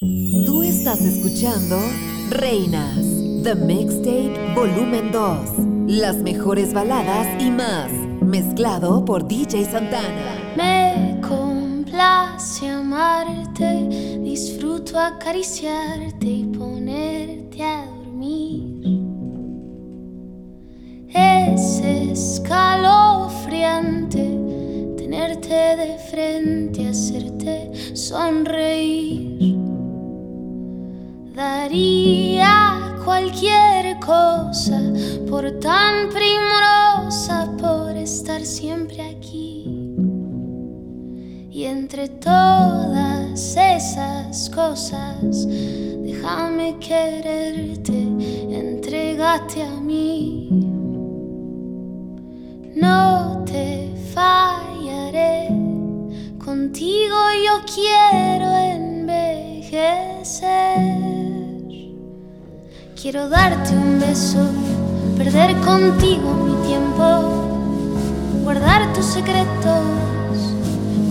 Tú estás escuchando Reinas, The Mixtape Volumen 2. Las mejores baladas y más, mezclado por DJ Santana. Me complace amarte, disfruto acariciarte y ponerte a dormir. Es escalofriante tenerte de frente, hacerte sonreír. Daría cualquier cosa por tan primorosa, por estar siempre aquí. Y entre todas esas cosas, déjame quererte, entregate a mí. No te fallaré, contigo yo quiero envejecer. Quiero darte un beso, perder contigo mi tiempo, guardar tus secretos,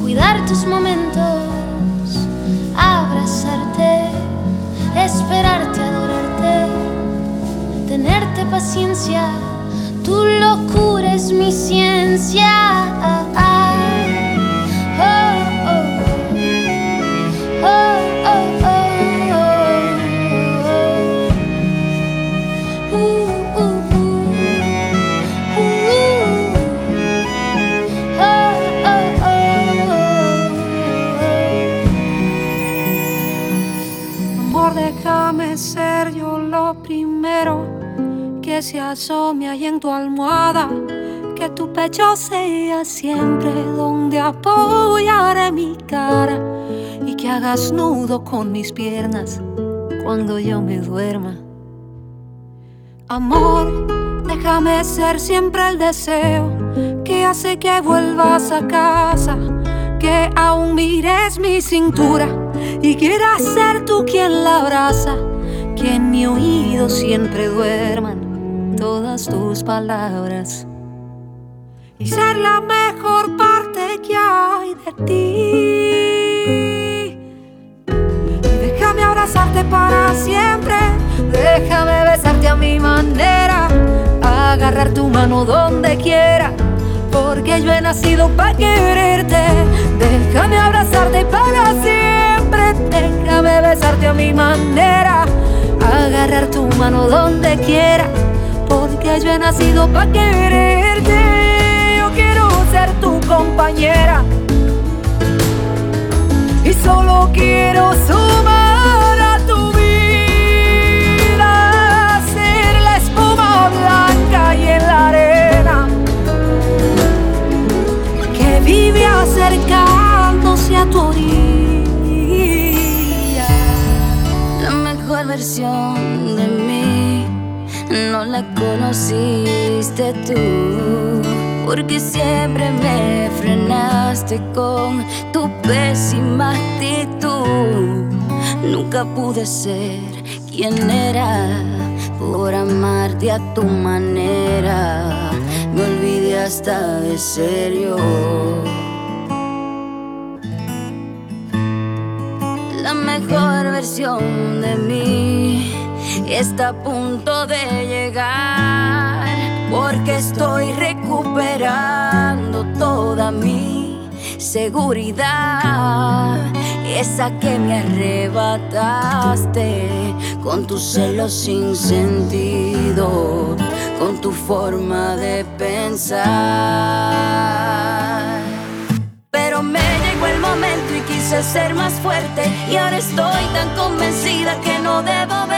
cuidar tus momentos, abrazarte, esperarte, adorarte, tenerte paciencia. Tu locura es mi ciencia. Que se asome ahí en tu almohada, que tu pecho sea siempre donde apoyaré mi cara y que hagas nudo con mis piernas cuando yo me duerma. Amor, déjame ser siempre el deseo que hace que vuelvas a casa, que aún mires mi cintura y quieras ser tú quien la abraza, que en mi oído siempre duerman todas tus palabras. Y ser la mejor parte que hay de ti. Déjame abrazarte para siempre, déjame besarte a mi manera, agarrar tu mano donde quiera, porque yo he nacido para quererte. Déjame abrazarte para siempre, déjame besarte a mi manera, agarrar tu mano donde quiera yo he nacido para quererte. Yo quiero ser tu compañera y solo quiero sumar a tu vida, ser la espuma blanca y en la arena que vive acercándose a tu orilla. La mejor versión no la conociste tú. Porque siempre me frenaste con tu pésima actitud. Nunca pude ser quien era por amarte a tu manera. Me olvidé hasta de serio. La mejor versión de mí está a punto de llegar, porque estoy recuperando toda mi seguridad, esa que me arrebataste con tus celos sin sentido, con tu forma de pensar. Pero me llegó el momento y quise ser más fuerte y ahora estoy tan convencida que no debo ver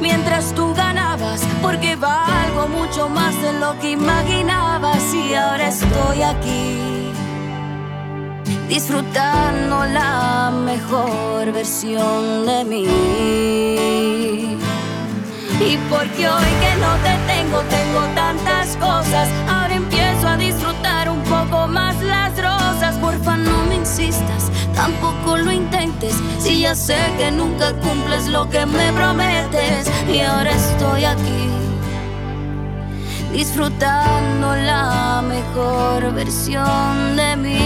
mientras tú ganabas, porque valgo mucho más de lo que imaginabas y ahora estoy aquí disfrutando la mejor versión de mí. Y porque hoy que no te tengo, tengo tantas cosas, ahora porfa no me insistas tampoco lo intentes. Si ya sé que nunca cumples lo que me prometes. Y ahora estoy aquí, disfrutando la mejor versión de mí.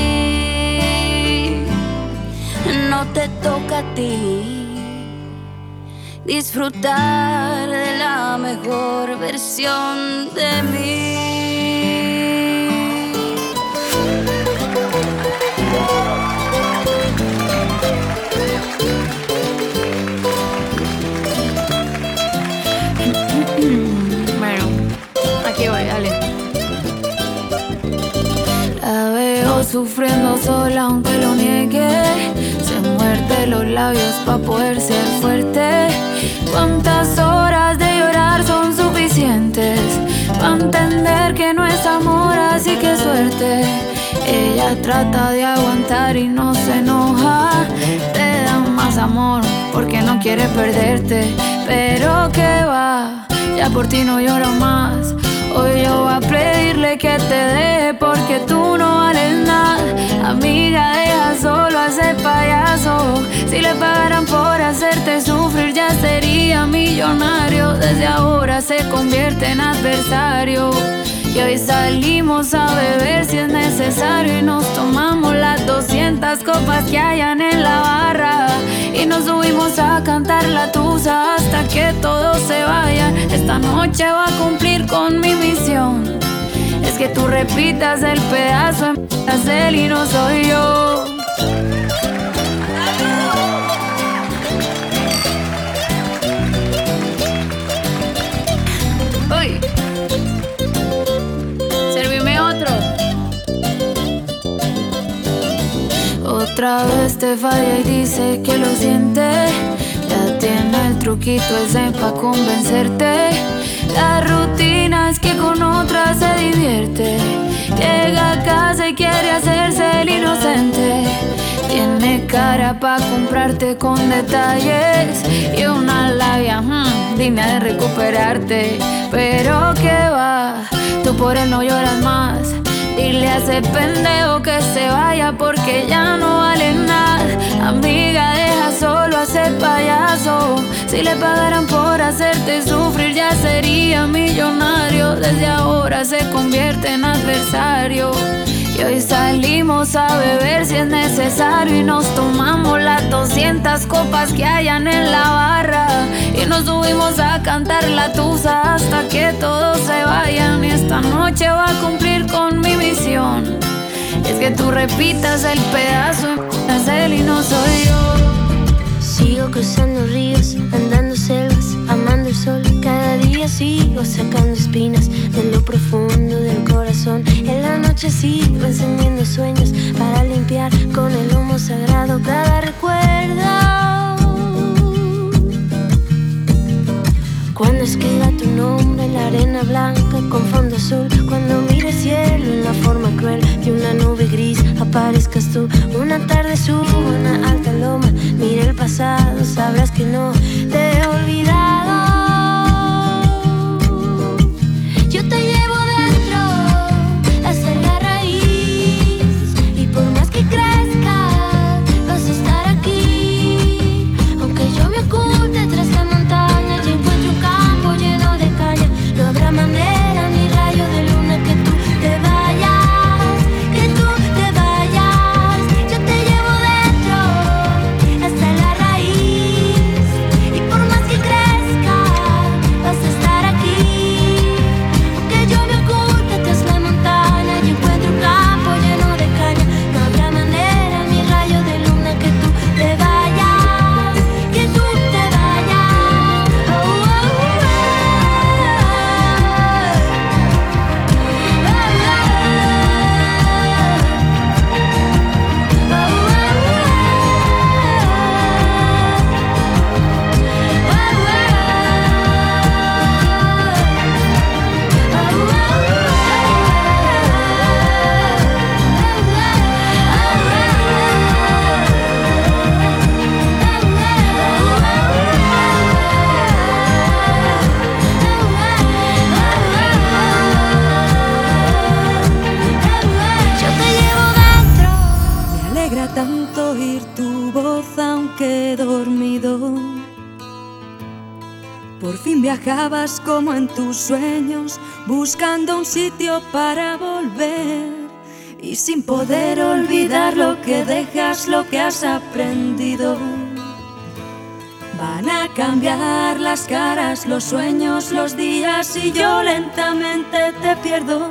no te toca a ti disfrutar de la mejor versión de mí. Sufriendo sola aunque lo niegue muerte los labios para poder ser fuerte. ¿Cuántas horas de llorar son suficientes para entender que no es amor, así que suerte? Ella trata de aguantar y no se enoja. Te da más amor porque no quiere perderte. Pero que va, ya por ti no lloro más. Hoy yo voy a pedirle que te deje porque tú no vales nada. Amiga, deja solo a ese payaso. Si le pagaran por hacerte sufrir, ya sería millonario. Desde ahora se convierte en adversario. Y hoy salimos a beber si es necesario y nos tomamos las 200 copas que hayan en la barra. Y nos subimos a cantar la tusa hasta que todos se vayan. Esta noche va a cumplir con mi misión. Es que tú repitas el pedazo en él y no soy yo. Otra vez te falla y dice que lo siente. Ya tiene el truquito ese pa' convencerte. La rutina es que con otra se divierte. Llega a casa y quiere hacerse el inocente. Tiene cara pa' comprarte con detalles y una labia hmm, digna de recuperarte. Pero que va, tú por él no lloras más. Dile a ese pendejo que se vaya porque ya no vale nada. Amiga, deja solo a ese payaso. Si le pagaran por hacerte sufrir, ya sería millonario. Desde ahora se convierte en adversario. Y hoy salimos a beber si es necesario y nos tomamos las 200 copas que hayan en la barra. Y nos subimos a cantar la tusa hasta que todos se vayan. Y esta noche va a cumplir con mi misión. Es que tú repitas el pedazo y soy yo. Sigo cruzando ríos, andando sigo sacando espinas de lo profundo del corazón. En la noche sigo encendiendo sueños para limpiar con el humo sagrado cada recuerdo. Cuando escriba tu nombre en la arena blanca con fondo azul, cuando mire el cielo en la forma cruel de una nube gris, aparezcas tú. Una tarde subo una alta loma, mire el pasado, sabrás que no te he como en tus sueños, buscando un sitio para volver. y sin poder olvidar lo que dejas, lo que has aprendido. Van a cambiar las caras, los sueños, los días y yo lentamente te pierdo.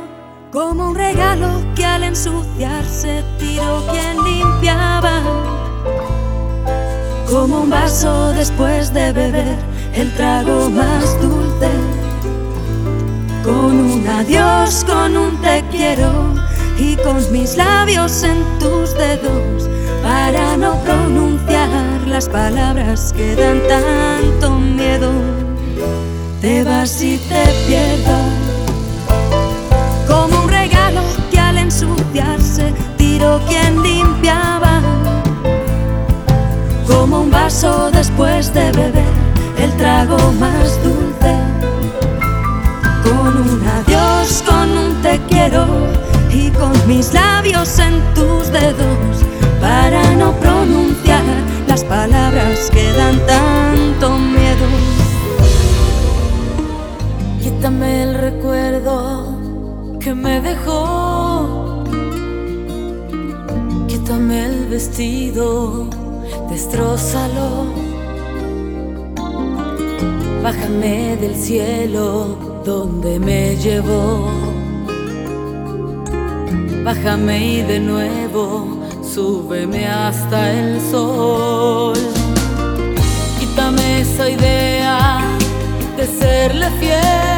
Como un regalo que al ensuciarse tiró quien limpiaba. Como un vaso después de beber el trago más dulce. Con un adiós, con un te quiero y con mis labios en tus dedos para no pronunciar las palabras que dan tanto miedo. Te vas y te pierdo. Como un regalo que al ensuciarse tiró quien limpiaba. Como un vaso después de beber el trago más quiero y con mis labios en tus dedos para no pronunciar las palabras que dan tanto miedo. Quítame el recuerdo que me dejó. Quítame el vestido, destrózalo. Bájame del cielo donde me llevó. Bájame y de nuevo súbeme hasta el sol. Quítame esa idea de serle fiel.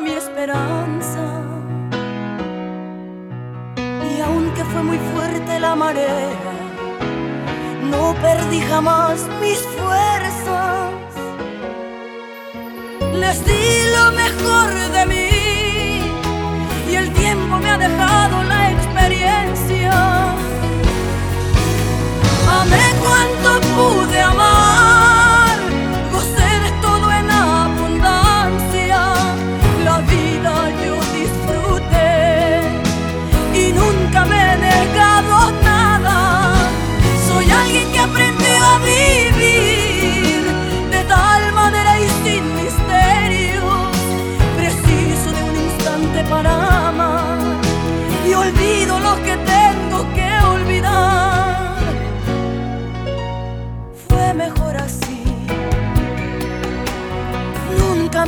Mi esperanza? Y aunque fue muy fuerte la marea, no perdí jamás mis fuerzas. Les di lo mejor de mí y el tiempo me ha dejado la experiencia. Amé cuanto pude amar,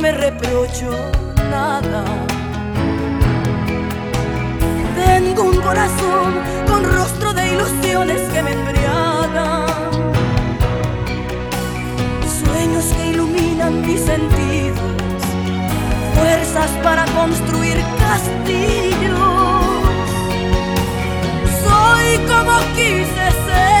Me reprocho nada. Tengo un corazón con rostro de ilusiones que me embriagan. Sueños que iluminan mis sentidos. Fuerzas para construir castillos. Soy como quise ser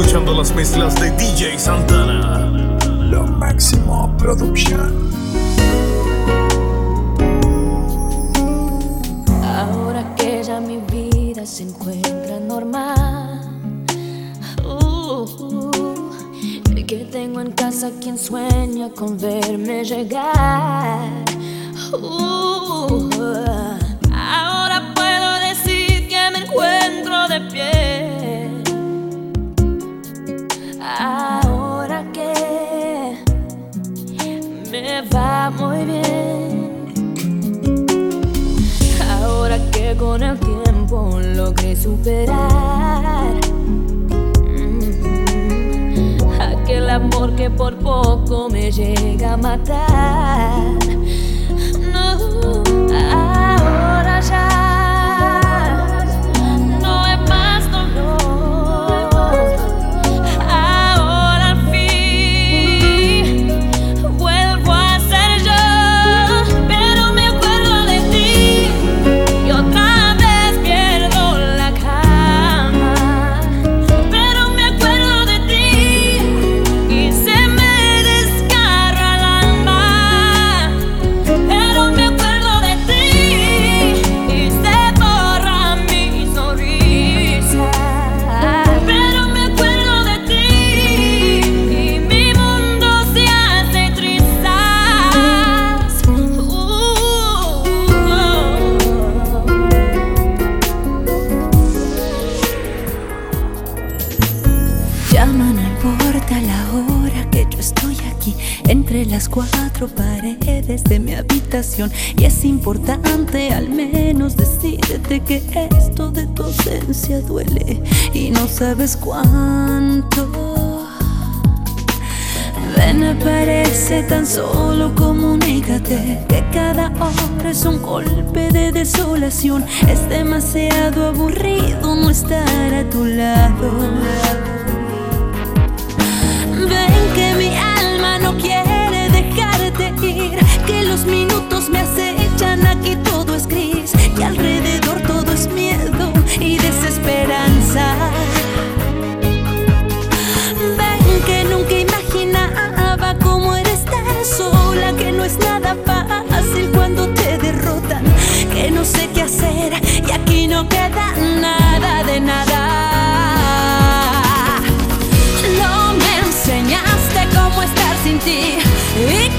escuchando las mezclas de DJ Santana. Lo máximo producción. Ahora que ya mi vida se encuentra normal. Uh, que tengo en casa quien sueña con verme llegar. Uh, ahora puedo decir que me encuentro de pie. Con el tiempo logré superar mm, aquel amor que por poco me llega a matar. Paredes de mi habitación y es importante al menos decirte que esto de tu ausencia duele y no sabes cuánto. Ven, aparece tan solo comunícate que cada hora es un golpe de desolación. Es demasiado aburrido no estar a tu lado. Que los minutos me acechan, aquí todo es gris y alrededor todo es miedo y desesperanza. Ven que nunca imaginaba cómo era estar sola, que no es nada fácil cuando te derrotan, que no sé qué hacer y aquí no queda nada de nada. No me enseñaste cómo estar sin ti. ¿Y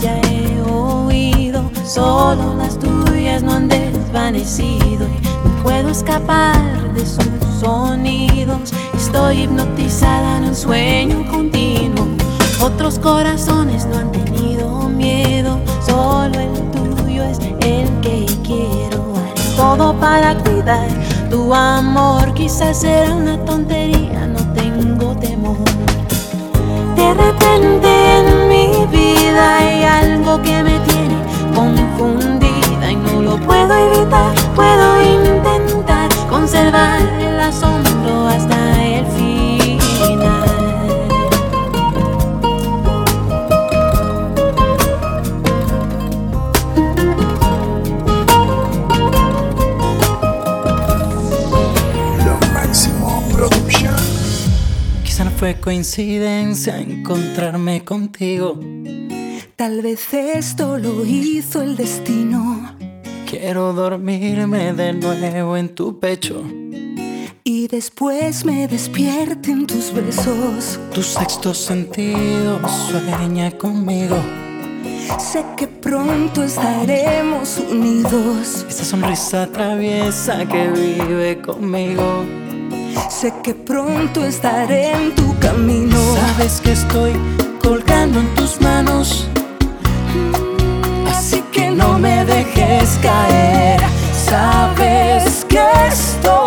ya he oído, solo las tuyas no han desvanecido. y No puedo escapar de sus sonidos. Estoy hipnotizada en un sueño continuo. Otros corazones no han tenido miedo, solo el tuyo es el que quiero. Haré todo para cuidar tu amor. Quizás será una tontería, no tengo temor. De repente vida hay algo que me tiene confundida y no lo puedo evitar. Puedo intentar conservar el asombro hasta el final. Lo máximo production. Quizá no fue coincidencia encontrarme contigo. Tal vez esto lo hizo el destino Quiero dormirme de nuevo en tu pecho. y después me despierten tus besos. Tu sexto sentido sueña conmigo. Sé que pronto estaremos unidos. Esa sonrisa traviesa que vive conmigo. Sé que pronto estaré en tu camino. Sabes que estoy colgando en tus manos. No me dejes caer. Sabes que estoy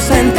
presente.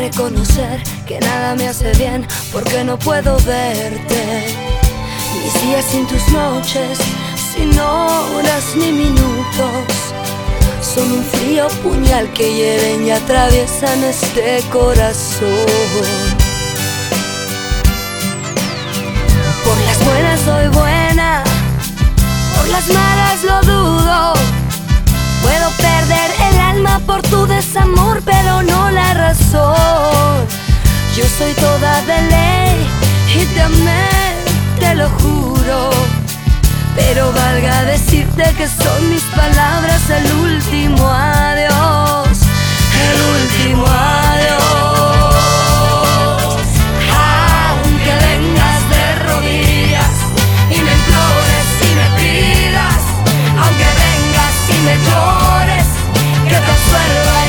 reconocer que nada me hace bien porque no puedo verte. Mis días sin tus noches, sin horas ni minutos, son un frío puñal que hieren y atraviesan este corazón. Por las buenas soy buena, por las malas lo dudo, puedo perder el alma por tu desamor, pero no la razón. Yo soy toda de ley y te amé, te lo juro. Pero valga decirte que son mis palabras el último adiós, el último adiós. sweater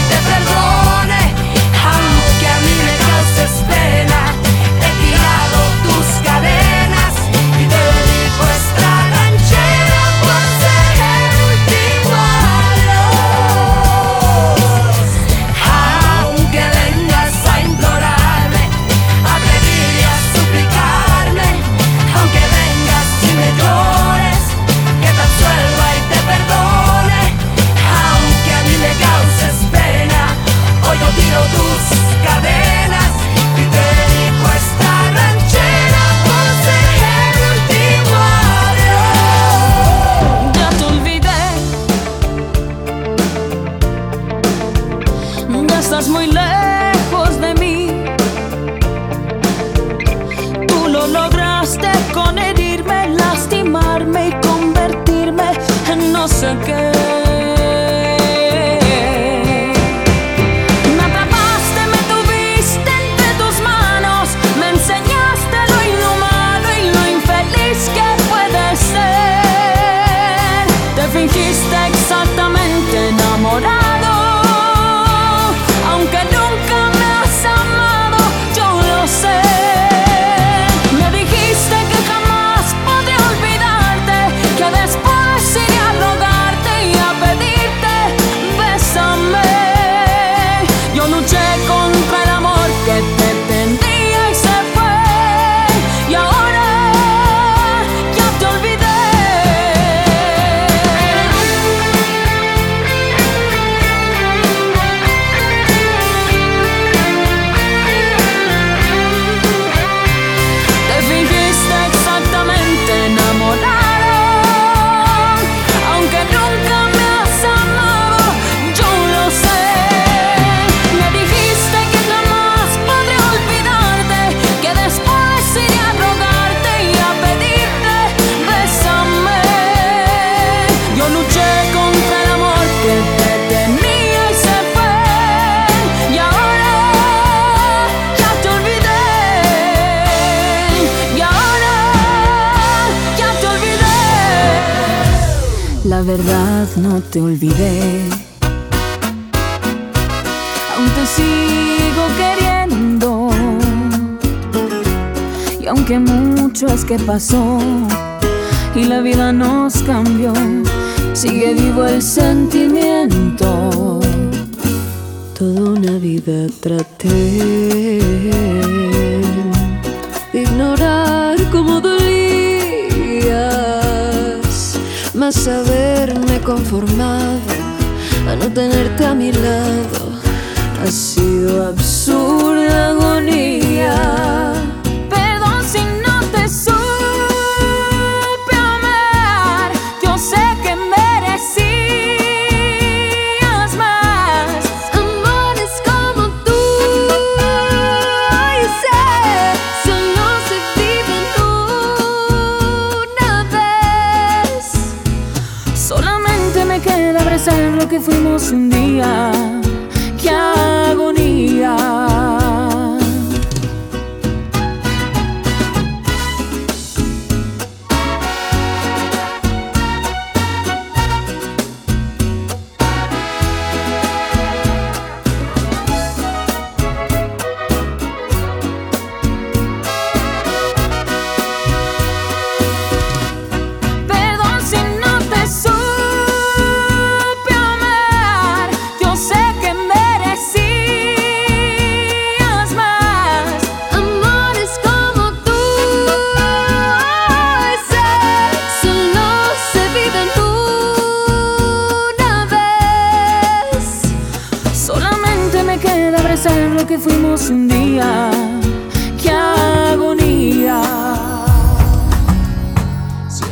olvidé. Aún te sigo queriendo. Y aunque mucho es que pasó y la vida nos cambió, sigue vivo el sentimiento. Toda una vida traté más haberme conformado a no tenerte a mi lado ha sido absurda agonía. Fuimos un día.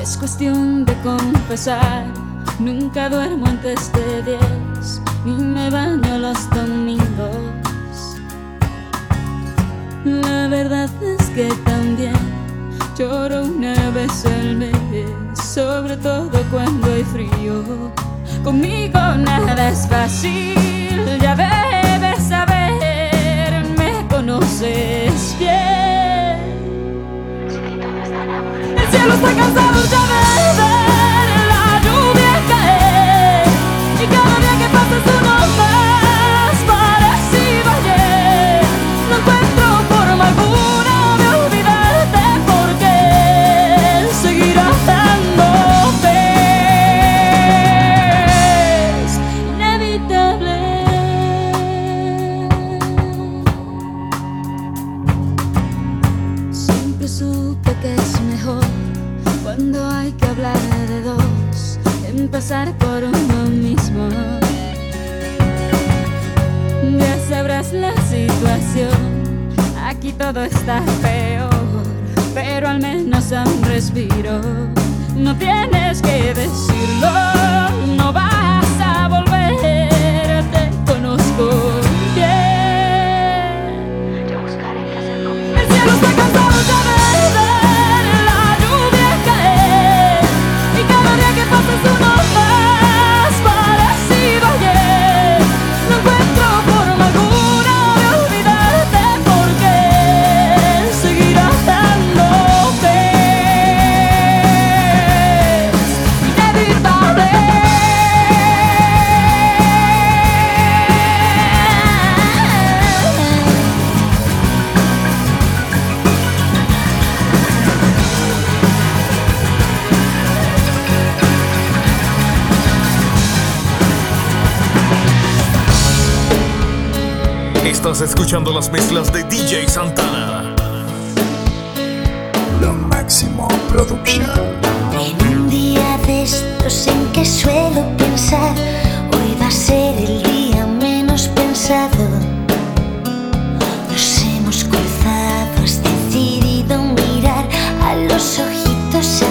Es cuestión de confesar, nunca duermo antes de diez ni me baño los domingos. La verdad es que también lloro una vez al mes, sobre todo cuando hay frío. Conmigo nada es fácil, ya debes saber, me conoces bien. Cielo está cansado ya todo está peor, pero al menos un respiro. No tienes que decirlo, no vas Estás escuchando las mezclas de DJ Santana. Lo máximo producción. En un día de estos en que suelo pensar, hoy va a ser el día menos pensado. Nos hemos cruzado, has decidido mirar a los ojitos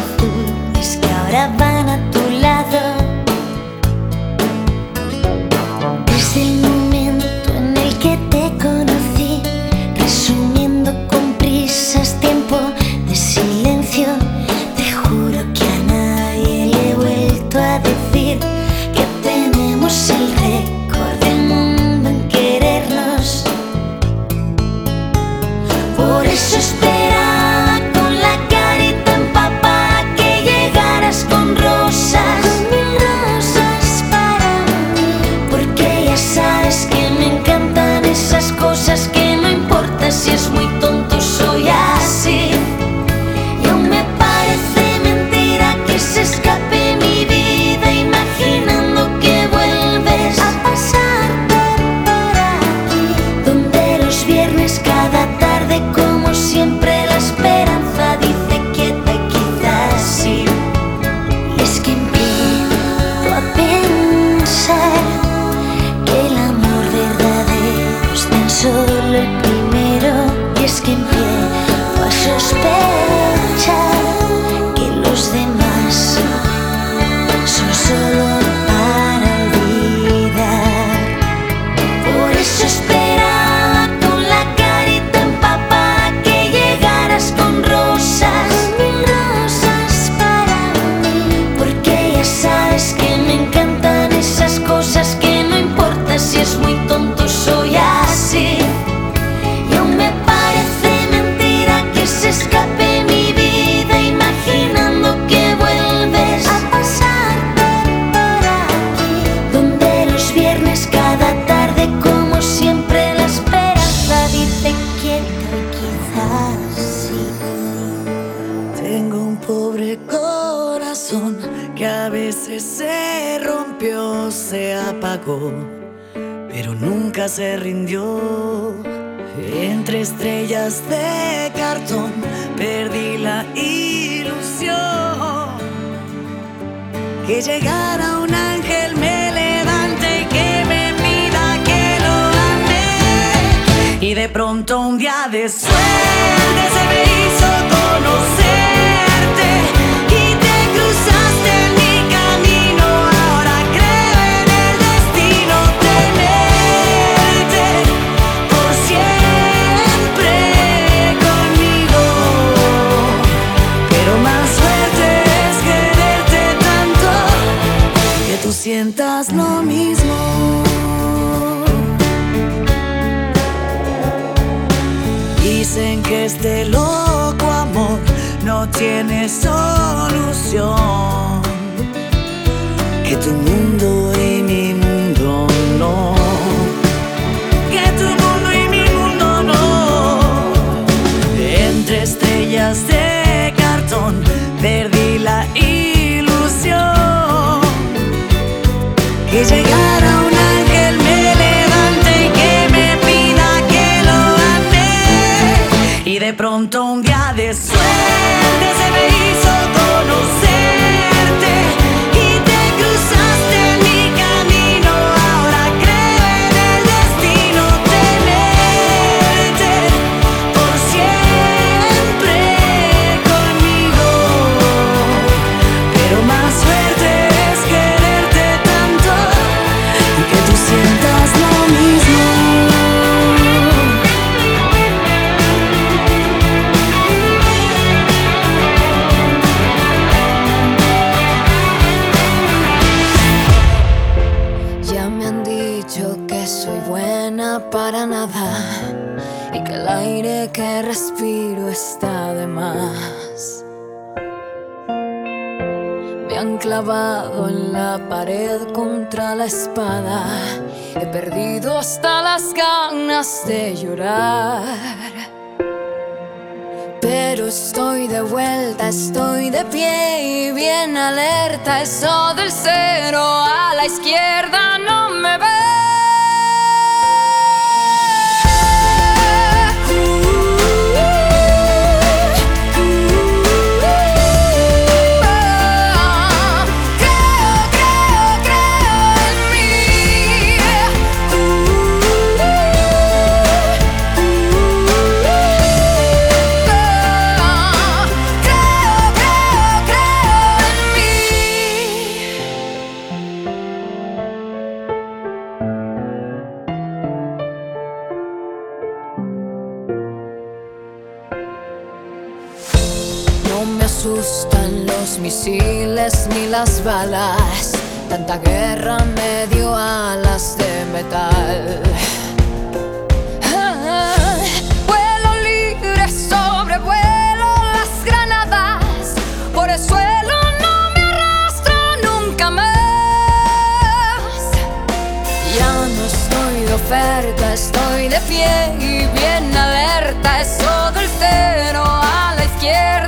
que este loco amor no tiene solución. Que tu mundo y clavado en la pared contra la espada. He perdido hasta las ganas de llorar. Pero estoy de vuelta, estoy de pie y bien alerta. Eso del cero a la izquierda no me ve. Ni las balas. Tanta guerra me dio alas de metal. Ah, Vuelo libre, sobrevuelo las granadas. Por el suelo no me arrastro nunca más. Ya no estoy de oferta, estoy de pie y bien alerta. Eso del cero a la izquierda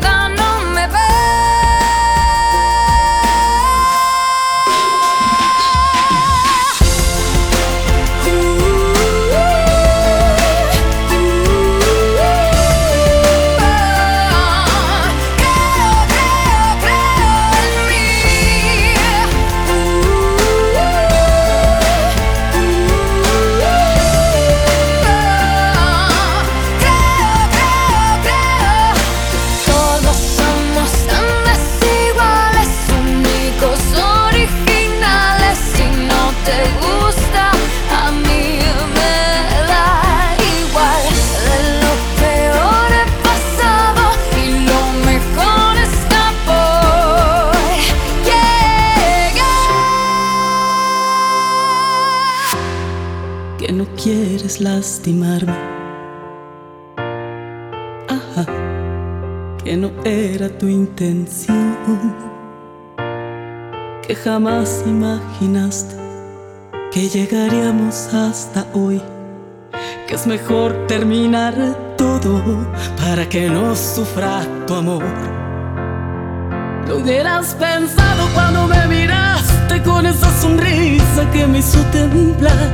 era tu intención, que jamás imaginaste que llegaríamos hasta hoy, que es mejor terminar todo para que no sufra tu amor. Lo hubieras pensado cuando me miraste con esa sonrisa que me hizo temblar.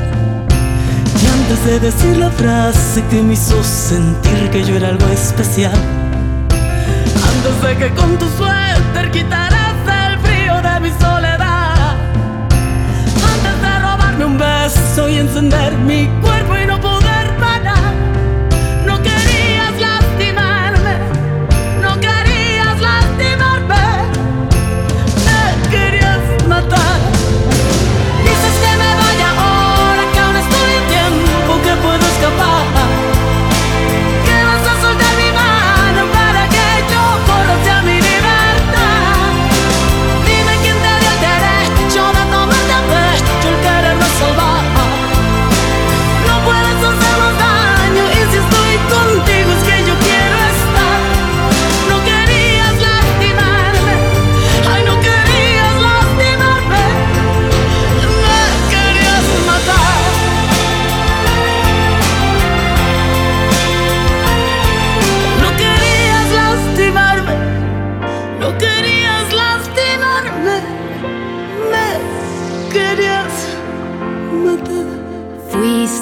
Y antes de decir la frase que me hizo sentir que yo era algo especial. Que con tu suéter quitaras el frío de mi soledad. Antes de robarme un beso y encender mi cuerpo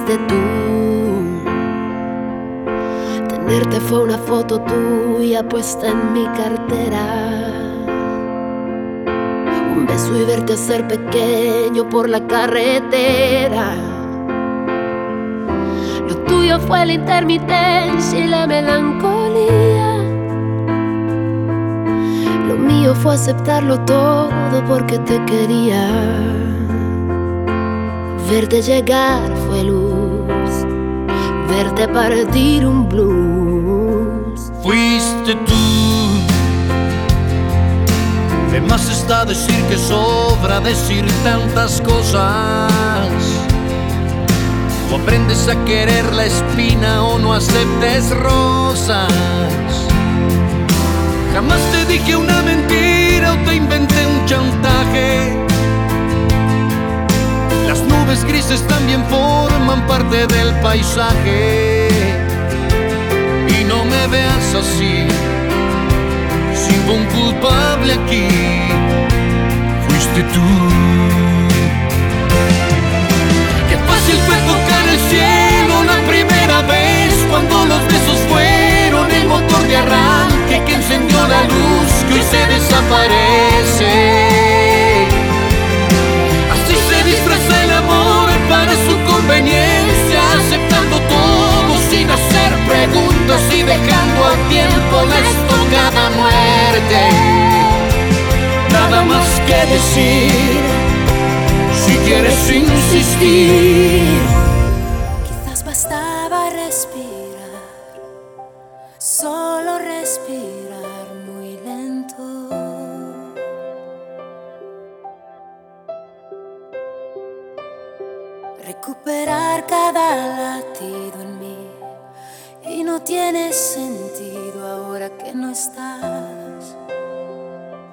Tú. Tenerte fue una foto tuya puesta en mi cartera. Un beso y verte ser pequeño por la carretera. Lo tuyo fue la intermitencia y la melancolía. Lo mío fue aceptarlo todo porque te quería. Verte llegar fue luz, verte partir un blues. Fuiste tú. De más está decir que sobra decir tantas cosas. O aprendes a querer la espina o no aceptes rosas. Jamás te dije una mentira o te inventé un chantaje. Nubes grises también forman parte del paisaje. Y no me veas así, sin un culpable aquí. Fuiste tú. Qué fácil fue tocar el cielo la primera vez cuando los besos fueron el motor de arranque que encendió la luz que hoy se desaparece. Sin hacer preguntas y dejando a tiempo la estocada muerte. Nada más que decir, si quieres insistir. Tiene sentido ahora que no estás.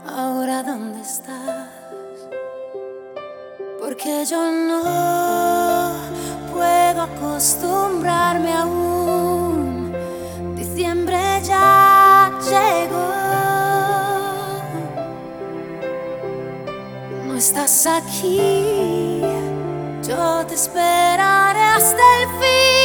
Ahora dónde estás? Porque yo no puedo acostumbrarme aún. Diciembre ya llegó. No estás aquí. Yo te esperaré hasta el fin.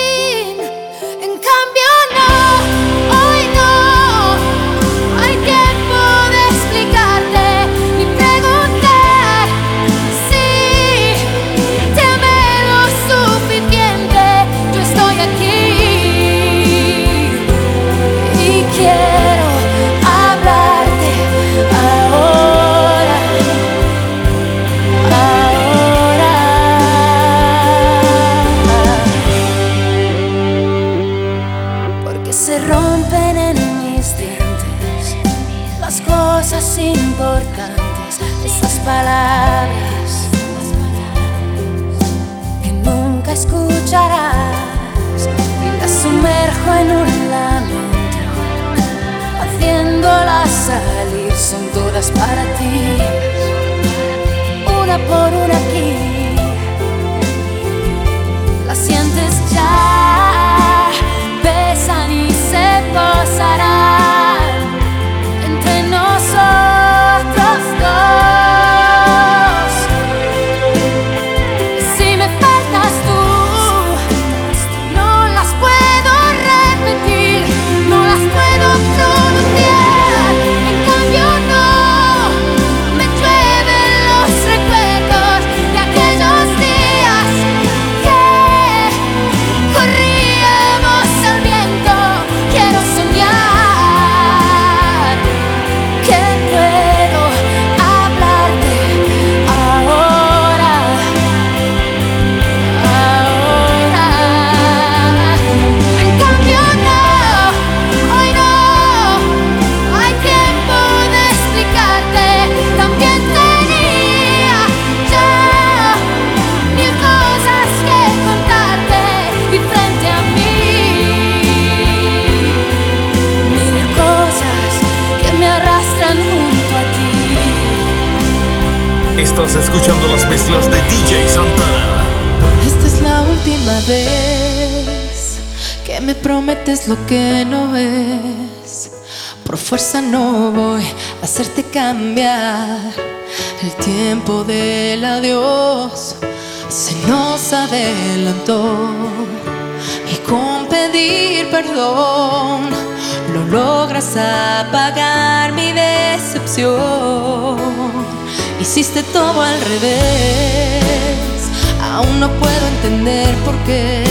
Entender por qué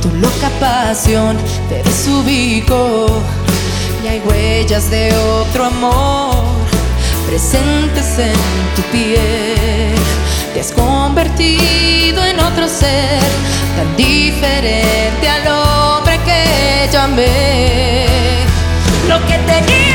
tu loca pasión te desubicó. Y hay huellas de otro amor presentes en tu piel. Te has convertido en otro ser tan diferente al hombre que yo amé. Lo que tenías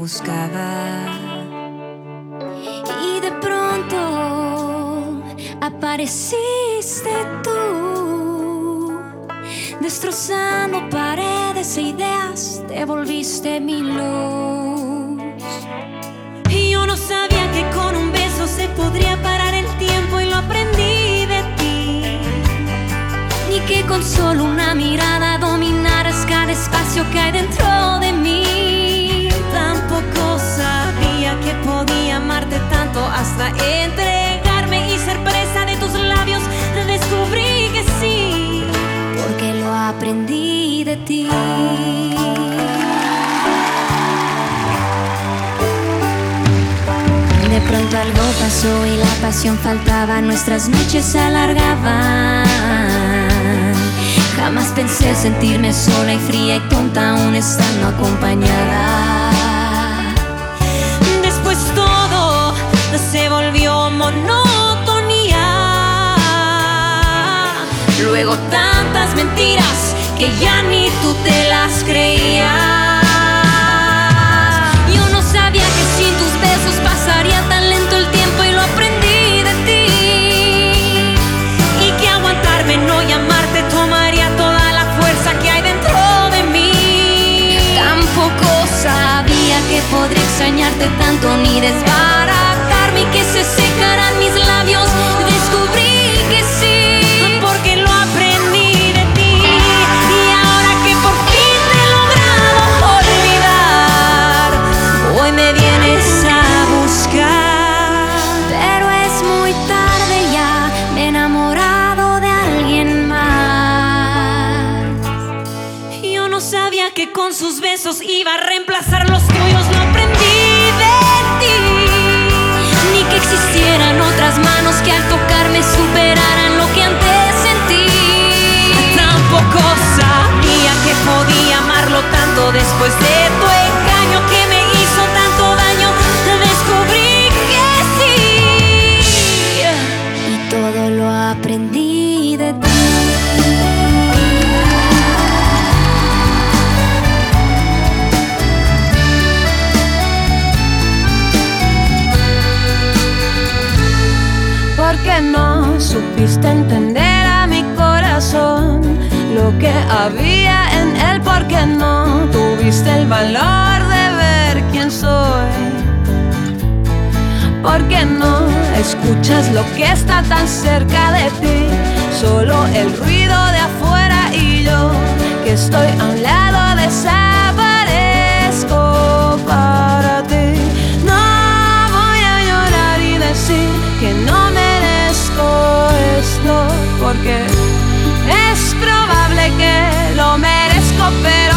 buscaba. Y de pronto apareciste tú, destrozando paredes e ideas, te volviste mi luz. Y yo no sabía que con un beso se podría parar el tiempo y lo aprendí de ti. Ni que con solo una mirada dominaras cada espacio que hay dentro entregarme y ser presa de tus labios. Descubrí que sí. porque lo aprendí de ti. De pronto algo pasó y la pasión faltaba, nuestras noches se alargaban. Jamás pensé sentirme sola y fría y tonta aún estando acompañada. Monotonía. Luego tantas mentiras que ya ni tú te las creías. Yo no sabía que sin tus besos pasaría tan lento el tiempo y lo aprendí de ti. Y que aguantarme, no llamarte, tomaría toda la fuerza que hay dentro de mí. Tampoco sabía que podría extrañarte tanto ni desbaratarme después de tu engaño que me hizo tanto daño, descubrí que sí. Y todo lo aprendí de ti. Porque no supiste entender a mi corazón lo que había en él, porque no tuviste el valor de ver quién soy. ¿Por qué no escuchas lo que está tan cerca de ti? Solo el ruido de afuera y yo, que estoy a un lado, desaparezco para ti. No voy a llorar y decir que no merezco esto, porque es probable que lo merezco, pero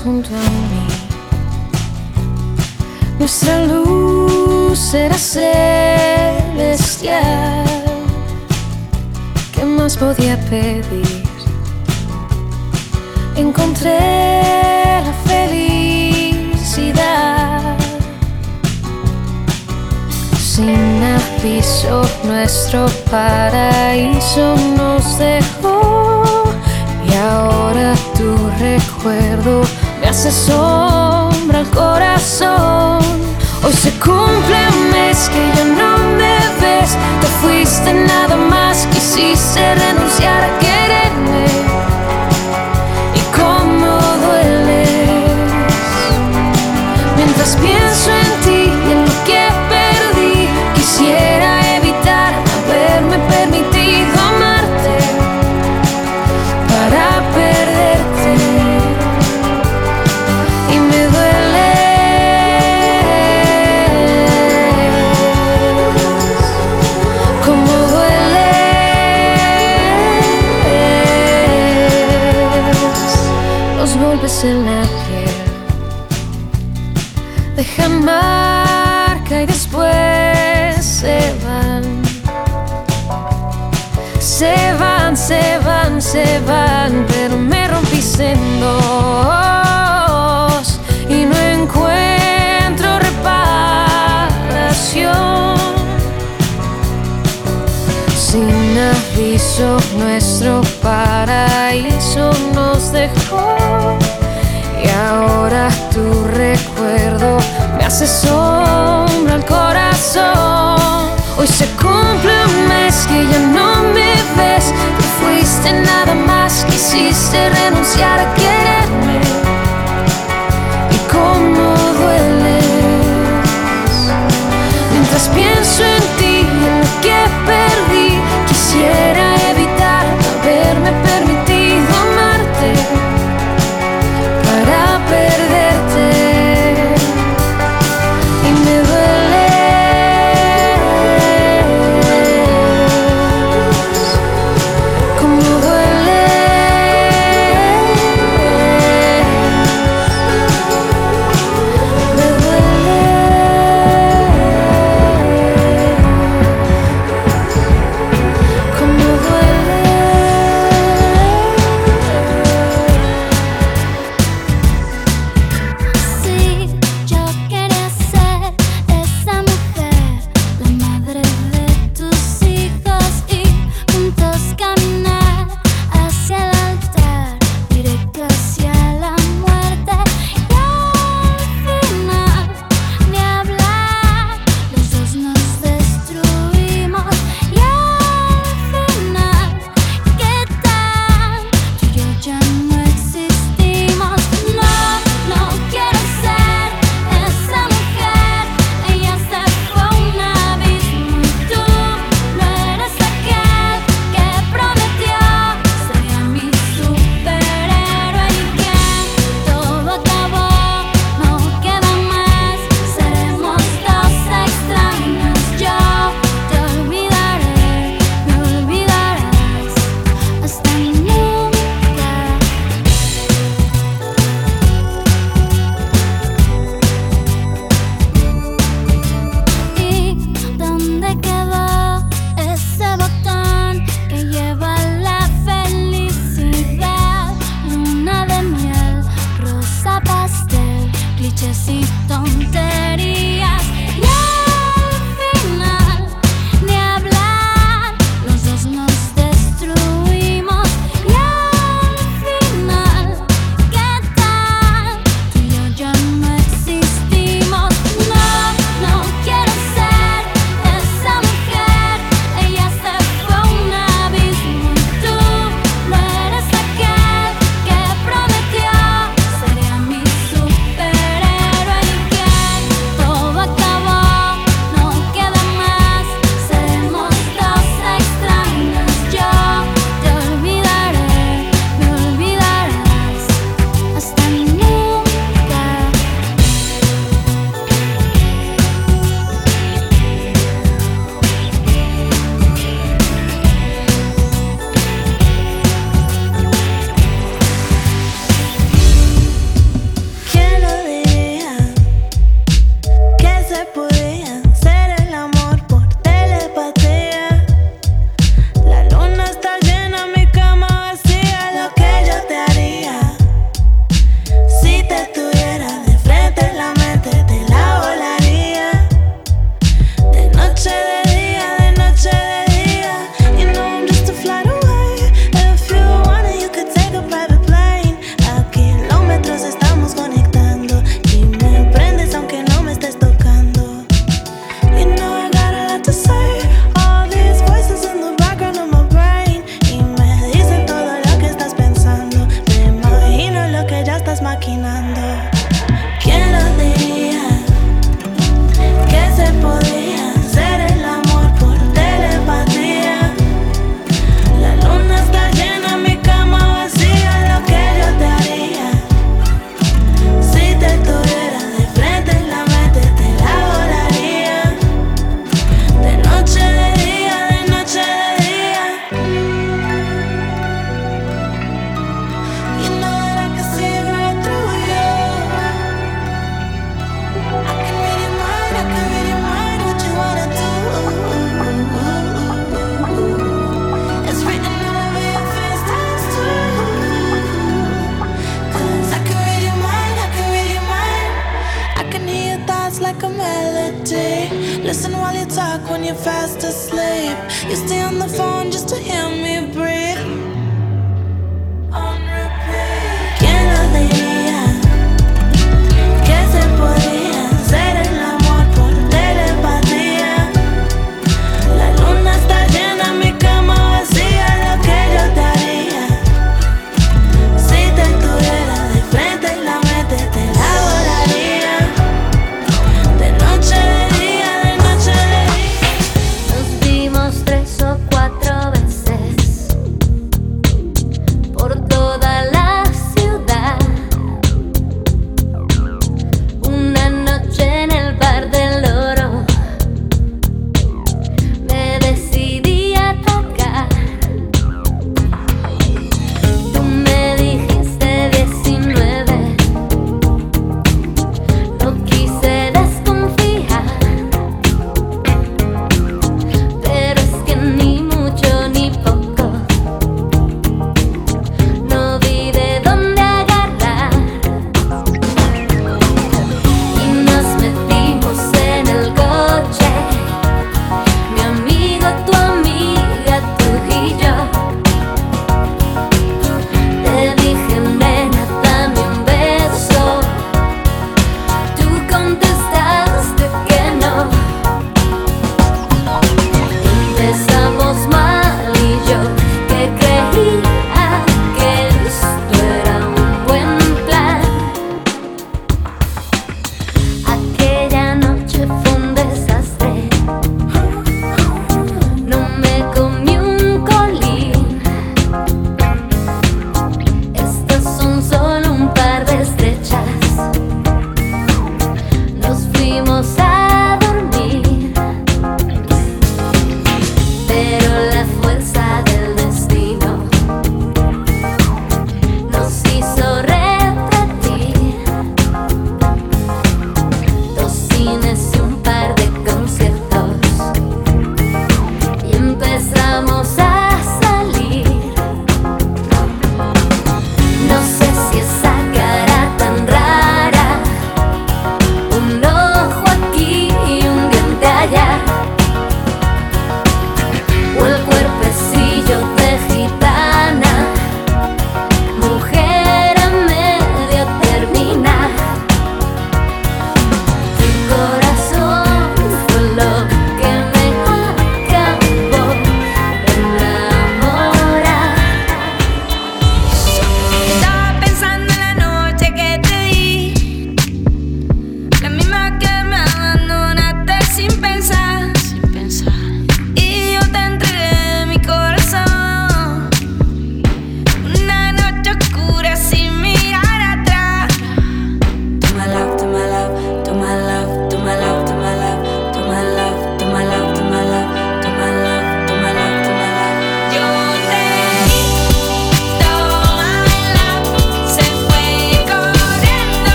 junto a mí. Nuestra luz era celestial. ¿Qué más podía pedir? Encontré la felicidad. Sin aviso, nuestro paraíso nos dejó. Ahora tu recuerdo me hace sombra al corazón. Hoy se cumple un mes que ya no me ves. Te fuiste nada más, quisiste renunciar a quererme. Y cómo dueles. Mientras pienso en la piel dejan marca y después se van. Se van, se van, se van, pero me rompiste en dos y no encuentro reparación. Sin aviso, nuestro paraíso nos dejó. Ahora tu recuerdo me hace sombra al corazón. Hoy se cumple un mes que ya no me ves. Te fuiste nada más, quisiste renunciar a quererme.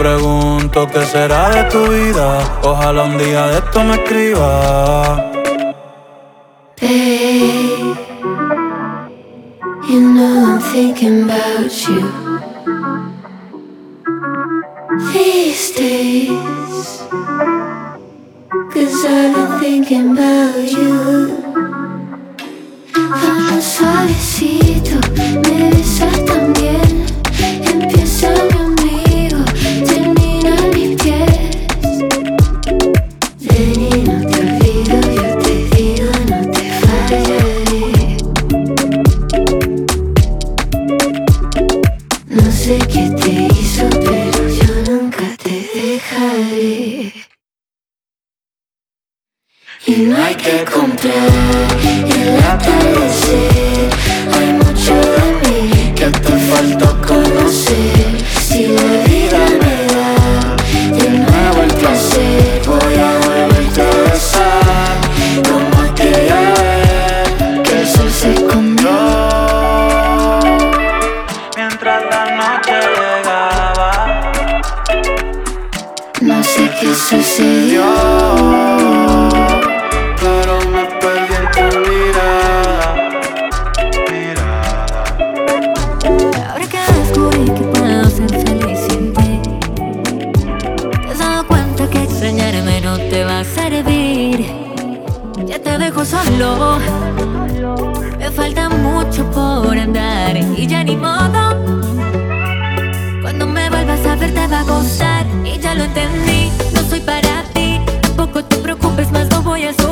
pregunto qué será de tu vida. Ojalá un día de esto me escribas. Y no hay que comprar y agradecer. Hay mucho de mí que te falta conocer. Si la vida me da de nuevo el placer, voy a volverte a besar. Como aquella vez que el se comió. Mientras la noche llegaba, no sé qué sucedió. Me falta mucho por andar y ya ni modo. Cuando me vuelvas a ver te va a gozar y ya lo entendí. No soy para ti, tampoco te preocupes más, no voy a sufrir.